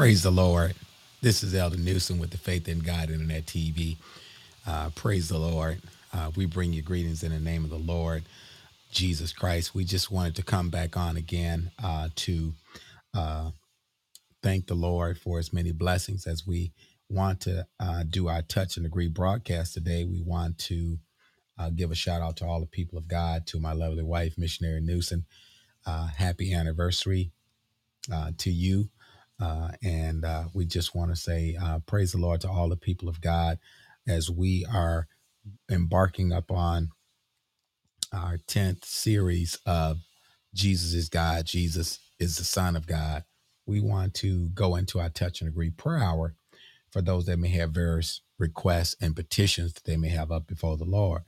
Praise the Lord. This is Elder Newsom with the Faith in God Internet TV. Uh, praise the Lord. Uh, we bring you greetings in the name of the Lord Jesus Christ. We just wanted to come back on again uh, to uh, thank the Lord for his many blessings as we want to uh, do our touch and agree broadcast today. We want to uh, give a shout out to all the people of God, to my lovely wife, Missionary Newsom. Happy anniversary to you. Uh, and uh, we just want to say, uh, praise the Lord to all the people of God as we are embarking upon our 10th series of Jesus is God, Jesus is the Son of God. We want to go into our touch and agree prayer hour for those that may have various requests and petitions that they may have up before the Lord.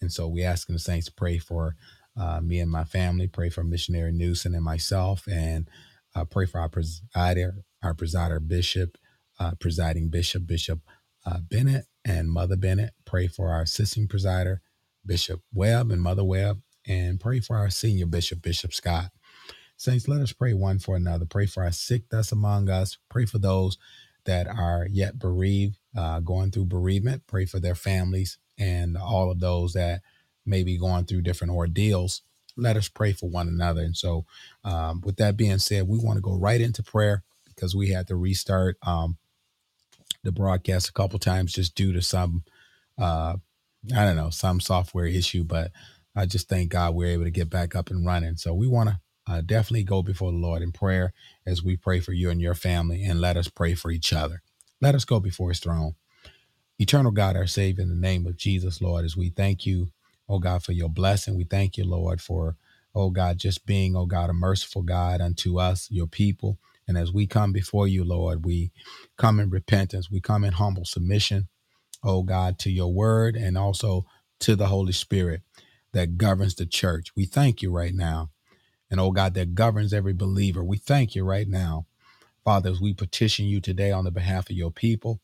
And so we asking the saints to pray for uh, me and my family, pray for missionary Newsom and myself, and uh, pray for our presider, our presider bishop, uh, presiding bishop, Bishop uh, Bennett and Mother Bennett. Pray for our assisting presider, Bishop Webb and Mother Webb, and pray for our senior bishop, Bishop Scott. Saints, let us pray one for another. Pray for our sick that's among us. Pray for those that are yet bereaved, uh, going through bereavement. Pray for their families and all of those that may be going through different ordeals. Let us pray for one another. And so, um, with that being said, we want to go right into prayer because we had to restart um, the broadcast a couple times just due to some, uh, I don't know, some software issue. But I just thank God we're able to get back up and running. So we want to uh, definitely go before the Lord in prayer as we pray for you and your family, and let us pray for each other. Let us go before His throne. Eternal God, our Savior, in the name of Jesus, Lord, as we thank you, oh God, for your blessing. We thank you, Lord, for, oh God, just being, oh God, a merciful God unto us, your people. And as we come before you, Lord, we come in repentance, we come in humble submission, oh God, to your word and also to the Holy Spirit that governs the church. We thank you right now and oh God, that governs every believer. We thank you right now, Father, as we petition you today on the behalf of your people.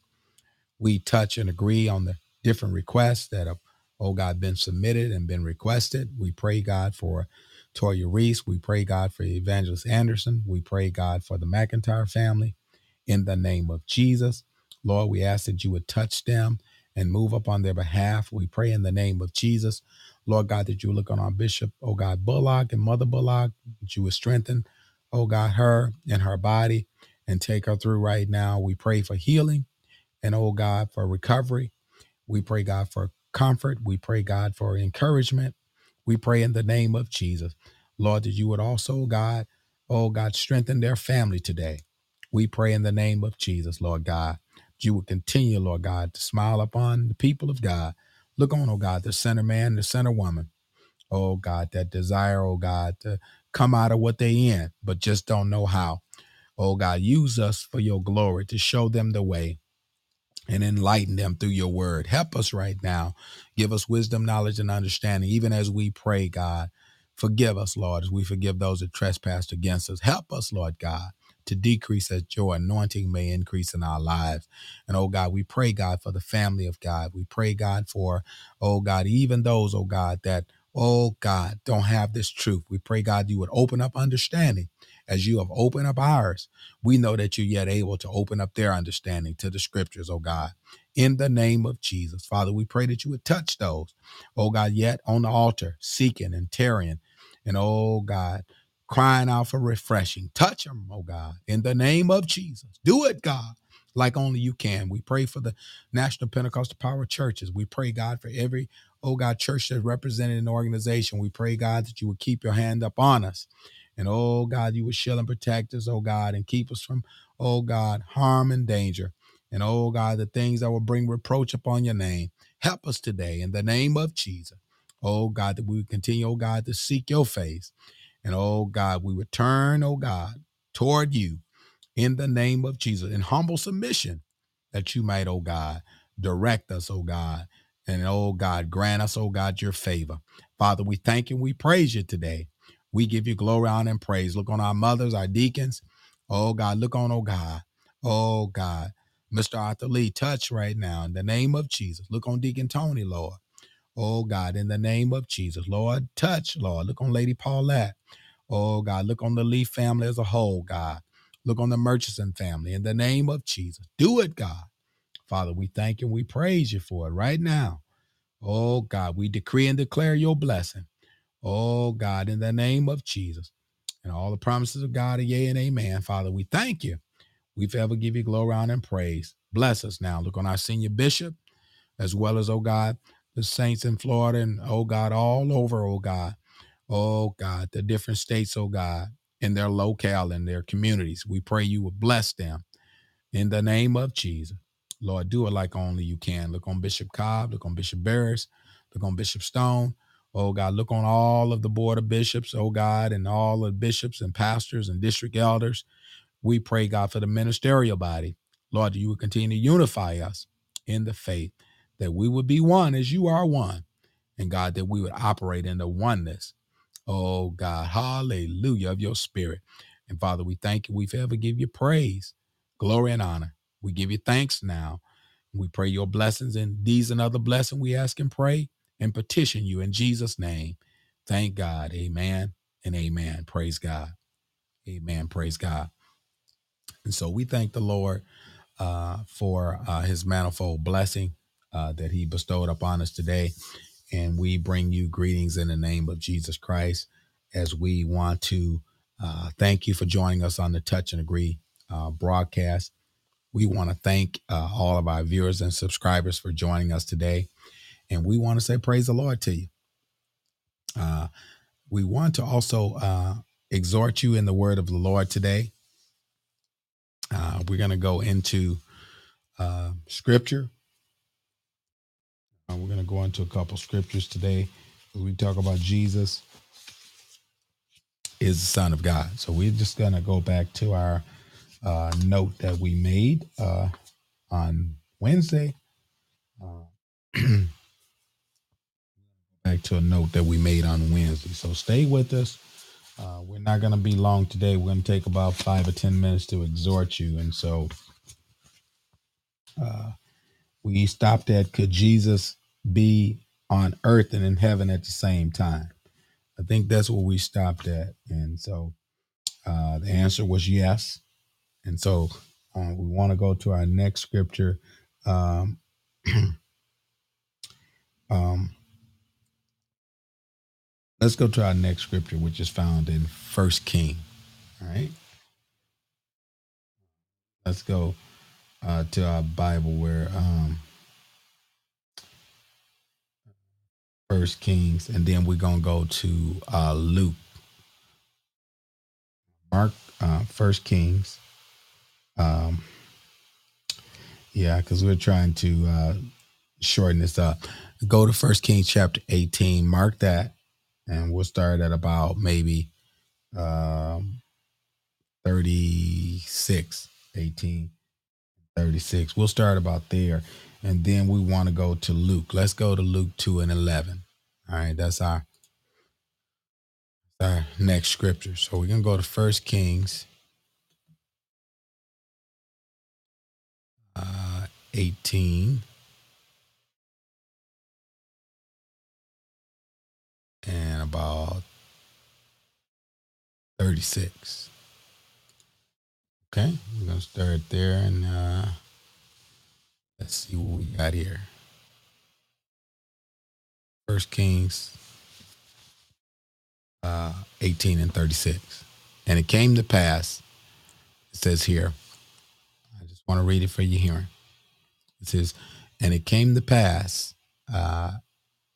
We touch and agree on the different requests that have, oh God, been submitted and been requested. We pray, God, for Toya Reese. We pray, God, for Evangelist Anderson. We pray, God, for the McIntyre family in the name of Jesus. Lord, we ask that you would touch them and move up on their behalf. We pray in the name of Jesus Lord God, that you look on our bishop, oh God, Bullock and Mother Bullock, that you would strengthen, oh God, her and her body and take her through right now. We pray for healing and, oh God, for recovery. We pray, God, for comfort. We pray, God, for encouragement. We pray in the name of Jesus. Lord, that you would also, God, oh God, strengthen their family today. We pray in the name of Jesus, Lord God. that You would continue, Lord God, to smile upon the people of God Look on, oh God, the center man, the center woman. Oh God, that desire, oh God, to come out of what they in, but just don't know how. Oh God, use us for your glory to show them the way and enlighten them through your word. Help us right now. Give us wisdom, knowledge, and understanding, even as we pray, God. Forgive us, Lord, as we forgive those that trespass against us. Help us, Lord God, to decrease as your anointing may increase in our lives. And oh God, we pray, God, for the family of God. We pray, God, for, oh God, even those, oh God, that, oh God, don't have this truth. We pray, God, you would open up understanding as you have opened up ours. We know that you're yet able to open up their understanding to the scriptures, oh God. In the name of Jesus. Father, we pray that you would touch those, oh God, yet on the altar, seeking and tarrying. And oh God, crying out for refreshing. Touch them, oh God, in the name of Jesus. Do it, God, like only you can. We pray for the National Pentecostal Power Churches. We pray, God, for every, oh God, church that's represented in the organization. We pray, God, that you would keep your hand up on us. And oh God, you would shield and protect us, oh God, and keep us from, oh God, harm and danger. And oh God, the things that will bring reproach upon your name. Help us today in the name of Jesus. Oh God, that we would continue, oh God, to seek your face and oh God, we would turn, oh God, toward you in the name of Jesus in humble submission that you might, oh God, direct us, oh God. And oh God, grant us, oh God, your favor. Father, we thank you and we praise you today. We give you glory, honor, and praise. Look on our mothers, our deacons. Oh God, look on, oh God. Oh God. Mr. Arthur Lee, touch right now in the name of Jesus. Look on Deacon Tony, Lord. Oh God, in the name of Jesus, Lord, touch, Lord. Look on Lady Paulette. Oh God, look on the Lee family as a whole, God. Look on the Murchison family in the name of Jesus. Do it, God. Father, we thank you and we praise you for it right now. Oh, God, we decree and declare your blessing. Oh, God, in the name of Jesus. And all the promises of God yea and amen. Father, we thank you. We forever give you glory, honor, and praise. Bless us now. Look on our senior bishop, as well as, oh God, the saints in Florida and, oh God, all over, oh God. Oh God, the different states, oh God, in their locale, in their communities. We pray you will bless them in the name of Jesus. Lord, do it like only you can. Look on Bishop Cobb, look on Bishop Barris, look on Bishop Stone. Oh God, look on all of the board of bishops, oh God, and all the bishops and pastors and district elders. We pray, God, for the ministerial body. Lord, you would continue to unify us in the faith, that we would be one as you are one. And God, that we would operate in the oneness Oh God, hallelujah of your spirit. And Father, we thank you. We forever give you praise, glory, and honor. We give you thanks now. We pray your blessings and these and other blessings we ask and pray and petition you in Jesus' name. Thank God. Amen and amen. Praise God. Amen. Praise God. And so we thank the Lord uh, for uh, his manifold blessing uh, that he bestowed upon us today and we bring you greetings in the name of Jesus Christ as we want to uh, thank you for joining us on the Touch and Agree uh, broadcast. We want to thank uh, all of our viewers and subscribers for joining us today. And we want to say praise the Lord to you. Uh, we want to also uh, exhort you in the word of the Lord today. Uh, we're going to go into scripture uh, we're going to go into a couple scriptures today. We talk about Jesus is the Son of God. So we're just going to go back to our uh, note that we made uh, on Wednesday. Uh, back to a note that we made on Wednesday. So stay with us. Uh, we're not going to be long today. We're going to take about five or 10 minutes to exhort you. And so uh, we stopped at could Jesus be on earth and in heaven at the same time? I think that's where we stopped at. And so uh, the answer was yes. And so uh, we want to go to our next scripture. Um, um, let's go to our next scripture, which is found in First King. All right. Let's go uh, to our Bible where um, First Kings, and then we're gonna go to uh, Luke, Mark, uh, First Kings. Um, yeah, because we're trying to uh, shorten this up. Go to First Kings chapter eighteen. Mark that, and we'll start at about maybe um, 36, 18, 36. We'll start about there and then we want to go to Luke. Let's go to Luke 2 and 11. All right, that's our, our next scripture. So we're going to go to First Kings uh, 18. About 36. Okay, we're to start there and uh, Let's see what we got here. First Kings uh, 18 and 36. And it came to pass, it says here, I just want to read it for you hearing. It says, And it came to pass uh,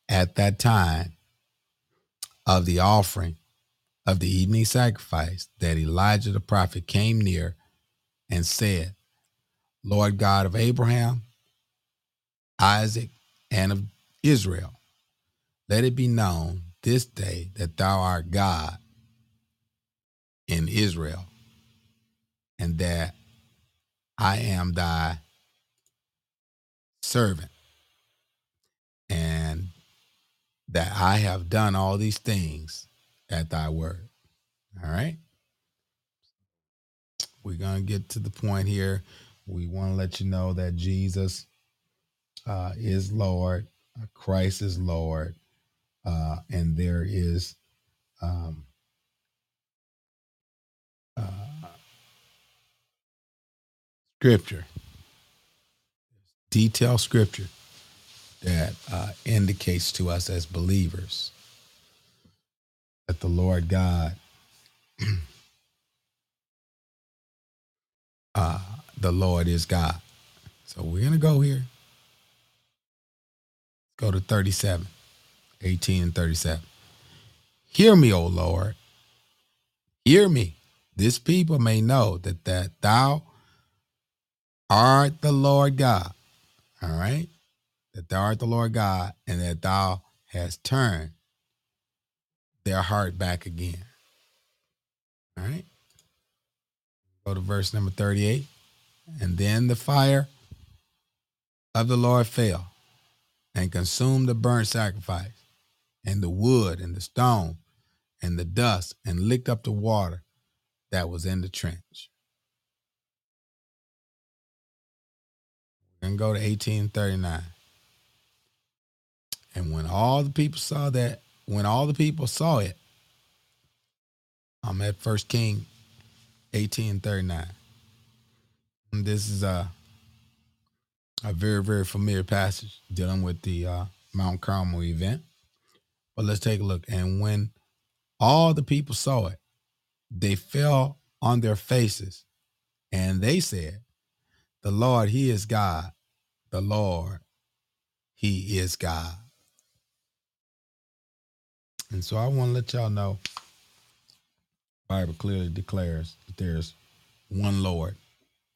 at that time of the offering of the evening sacrifice that Elijah the prophet came near and said, Lord God of Abraham, Isaac, and of Israel. Let it be known this day that thou art God in Israel, and that I am thy servant, and that I have done all these things at thy word. All right. We're going to get to the point here. We want to let you know that Jesus uh, is Lord, uh, Christ is Lord, uh, and there is um, uh, scripture, detailed scripture that uh, indicates to us as believers that the Lord God, uh, the Lord is God. So we're going to go here. Go to 37, 18 and 37. Hear me, O Lord. Hear me. This people may know that, that thou art the Lord God. All right? That thou art the Lord God and that thou hast turned their heart back again. All right? Go to verse number 38. And then the fire of the Lord fell and consumed the burnt sacrifice and the wood and the stone and the dust and licked up the water that was in the trench. To go to 1839. And when all the people saw that, when all the people saw it, I'm at First King 1839. And this is a a very very familiar passage dealing with the uh, Mount Carmel event. But let's take a look. And when all the people saw it, they fell on their faces, and they said, "The Lord, He is God. The Lord, He is God." And so I want to let y'all know. Bible clearly declares that there's one Lord,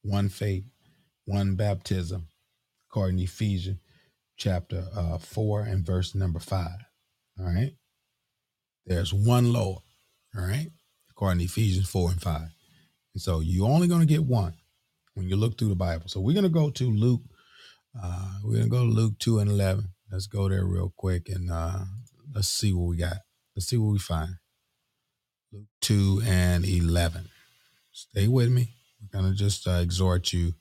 one faith, one baptism, according to Ephesians chapter uh, 4 and verse number 5. All right. There's one Lord. All right. According to Ephesians 4 and 5. And so you're only going to get one when you look through the Bible. So we're going to go to Luke. Uh, we're going to go to Luke 2 and 11. Let's go there real quick and uh, let's see what we got. Let's see what we find. Luke 2 and 11. Stay with me. We're going to just uh, exhort you,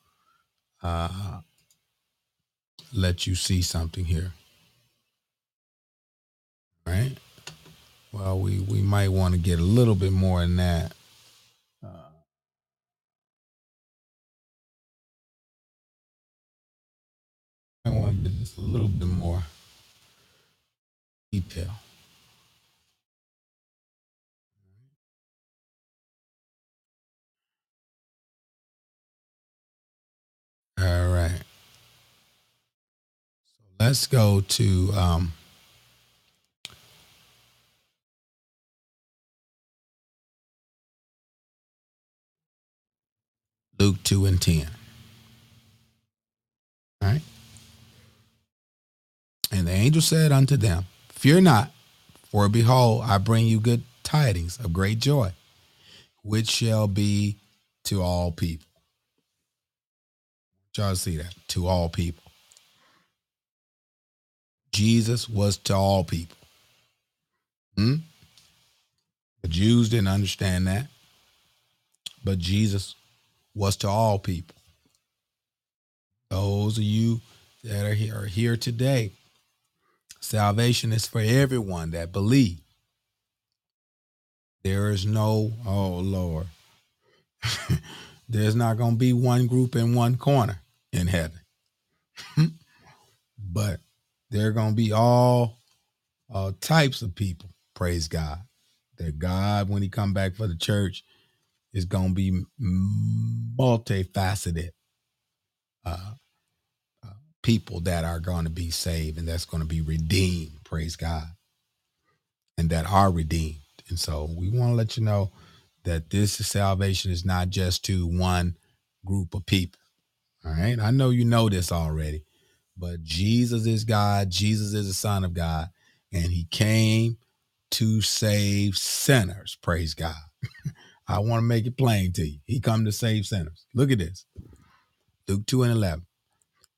uh, let you see something here. All right. Well, we, we might want to get a little bit more in that. Uh, I want to get a little bit more detail. All right. So let's go to um, Luke 2 and 10. All right. And the angel said unto them, Fear not, for behold, I bring you good tidings of great joy, which shall be to all people. Y'all see that? To all people. Jesus was to all people. Hmm? The Jews didn't understand that. But Jesus was to all people. Those of you that are here, are here today, salvation is for everyone that believe. There is no, oh Lord, there's not going to be one group in one corner in heaven. but there are going to be all uh, types of people, praise God. That God, when he come back for the church, is going to be multifaceted uh, people that are going to be saved and that's going to be redeemed, praise God, and that are redeemed. And so we want to let you know that this salvation is not just to one group of people. All right. I know you know this already, but Jesus is God. Jesus is the Son of God. And he came to save sinners. Praise God. I want to make it plain to you. He come to save sinners. Look at this. Luke 2 and 11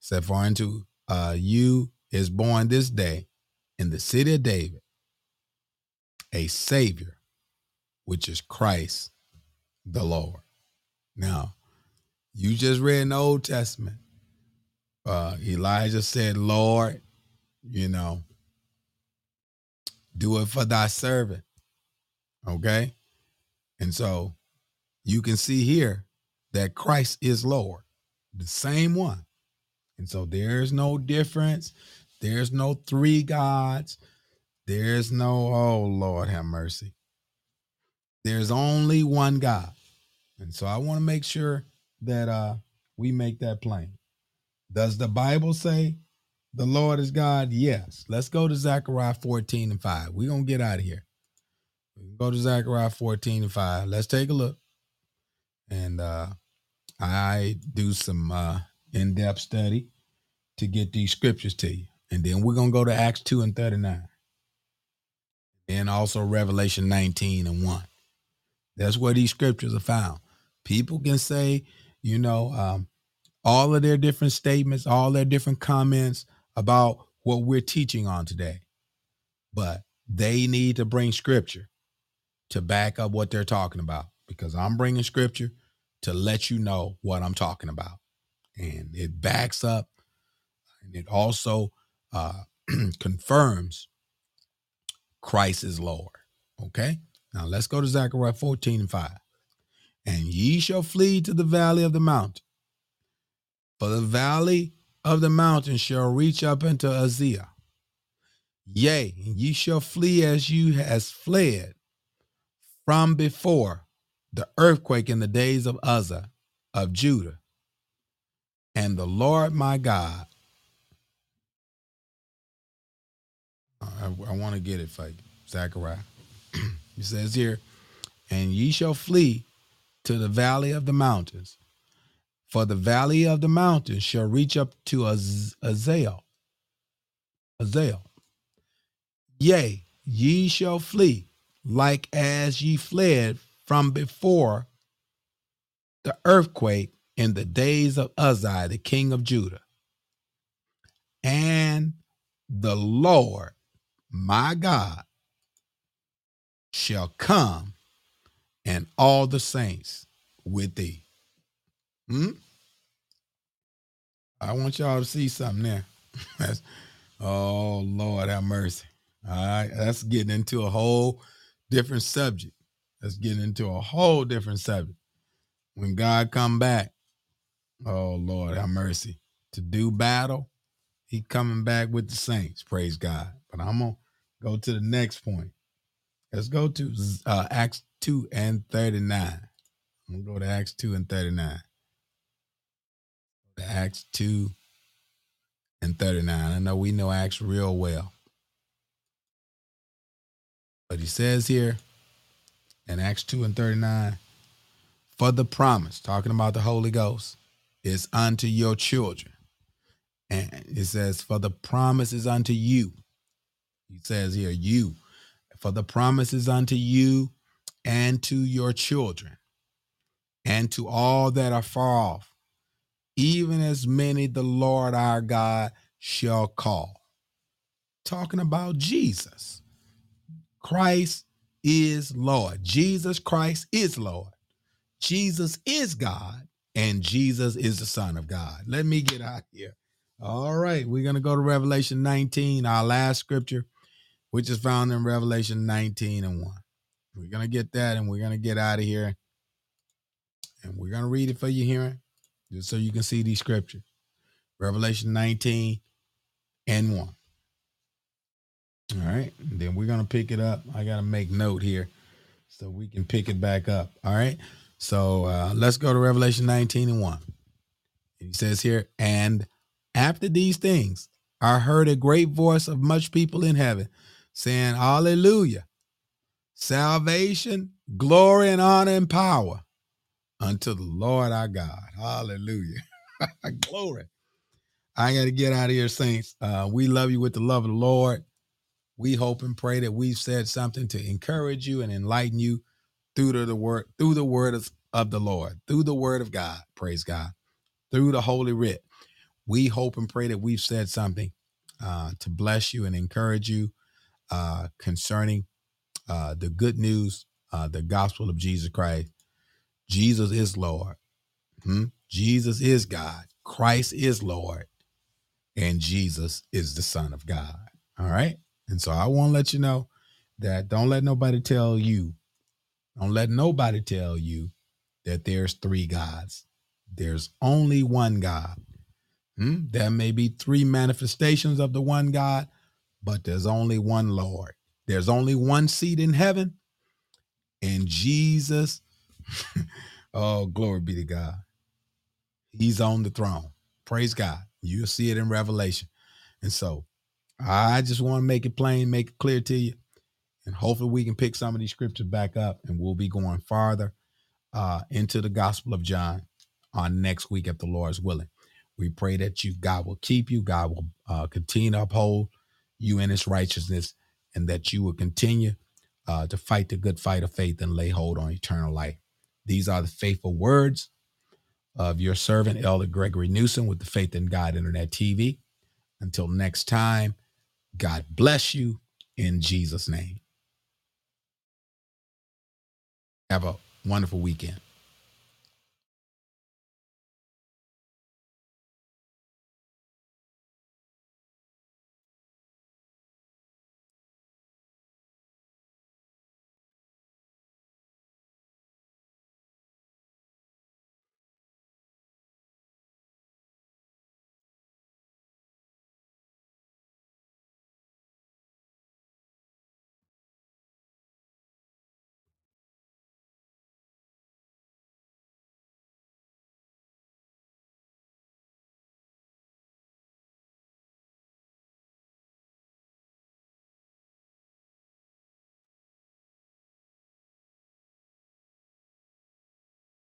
said, For unto uh, you is born this day in the city of David a Savior, which is Christ the Lord. Now, you just read in the Old Testament. Uh, Elijah said, Lord, you know, do it for thy servant. Okay? And so you can see here that Christ is Lord. the same one. And so there's no difference. There's no three gods. There's no, oh Lord, have mercy. There's only one God. And so I want to make sure that uh we make that plain. Does the Bible say the Lord is God? Yes. Let's go to Zechariah 14 and 5. We're gonna get out of here. Go to Zechariah 14 and 5. Let's take a look. And uh I do some uh in-depth study to get these scriptures to you. And then we're gonna go to Acts 2 and 39. And also Revelation 19 and 1. That's where these scriptures are found. People can say, you know, um, all of their different statements, all their different comments about what we're teaching on today. But they need to bring scripture to back up what they're talking about because I'm bringing scripture to let you know what I'm talking about. And it backs up and it also uh, confirms Christ is Lord. Okay? Now let's go to Zechariah 14 and 5. And ye shall flee to the valley of the mountain, for the valley of the mountain shall reach up into Azia. Yea, and ye shall flee as you has fled from before the earthquake in the days of Uzziah of Judah. And the Lord my God, I, I want to get it you, Zechariah. He says here, and ye shall flee to the valley of the mountains, for the valley of the mountains shall reach up to Az- Azael. Azael. Yea, ye shall flee, like as ye fled from before the earthquake in the days of Uzziah, the king of Judah. And the Lord, my God, shall come and all the saints with thee. Hmm? I want y'all to see something there. Oh, Lord, have mercy. All right. That's getting into a whole different subject. That's getting into a whole different subject. When God come back, oh, Lord, have mercy. To do battle, he coming back with the saints. Praise God. But I'm to go to the next point. Let's go to uh, Acts 2 and 39. I'm going to go to Acts 2 and 39. Acts 2 and 39. I know we know Acts real well. But he says here in Acts 2 and 39, for the promise, talking about the Holy Ghost, is unto your children. And it says, for the promise is unto you. He says here, you for the promises unto you and to your children and to all that are far off, even as many the Lord our God shall call. Talking about Jesus. Christ is Lord. Jesus Christ is Lord. Jesus is God, and Jesus is the Son of God. Let me get out here. All right, we're going to go to Revelation 19, our last scripture which is found in Revelation 19 and 1. We're going to get that and we're going to get out of here. And we're going to read it for you hearing, just so you can see these scriptures. Revelation 19 and 1. All right. And then we're going to pick it up. I got to make note here so we can pick it back up. All right. So uh, let's go to Revelation 19 and 1. He says here, and after these things, I heard a great voice of much people in heaven saying, Hallelujah. Salvation, glory, and honor and power unto the Lord our God. Hallelujah. glory. I got to get out of here, saints. Uh, we love you with the love of the Lord. We hope and pray that we've said something to encourage you and enlighten you through the, the word, through the word of, of the Lord, through the word of God. Praise God. Through the Holy Writ. We hope and pray that we've said something uh, to bless you and encourage you uh, concerning uh, the good news, uh, the gospel of Jesus Christ. Jesus is Lord. Hmm? Jesus is God. Christ is Lord. And Jesus is the Son of God. All right. And so I want to let you know that don't let nobody tell you, don't let nobody tell you that there's three gods. There's only one God. Hmm? There may be three manifestations of the one God, but there's only one Lord. There's only one seat in heaven, and Jesus, oh, glory be to God. He's on the throne. Praise God. You'll see it in Revelation. And so I just want to make it plain, make it clear to you. And hopefully we can pick some of these scriptures back up and we'll be going farther uh, into the Gospel of John on next week if the Lord is willing. We pray that you, God will keep you, God will uh, continue to uphold you in his righteousness, and that you will continue uh, to fight the good fight of faith and lay hold on eternal life. These are the faithful words of your servant, Elder Gregory Newsom, with the Faith in God Internet TV. Until next time, God bless you in Jesus' name. Have a wonderful weekend.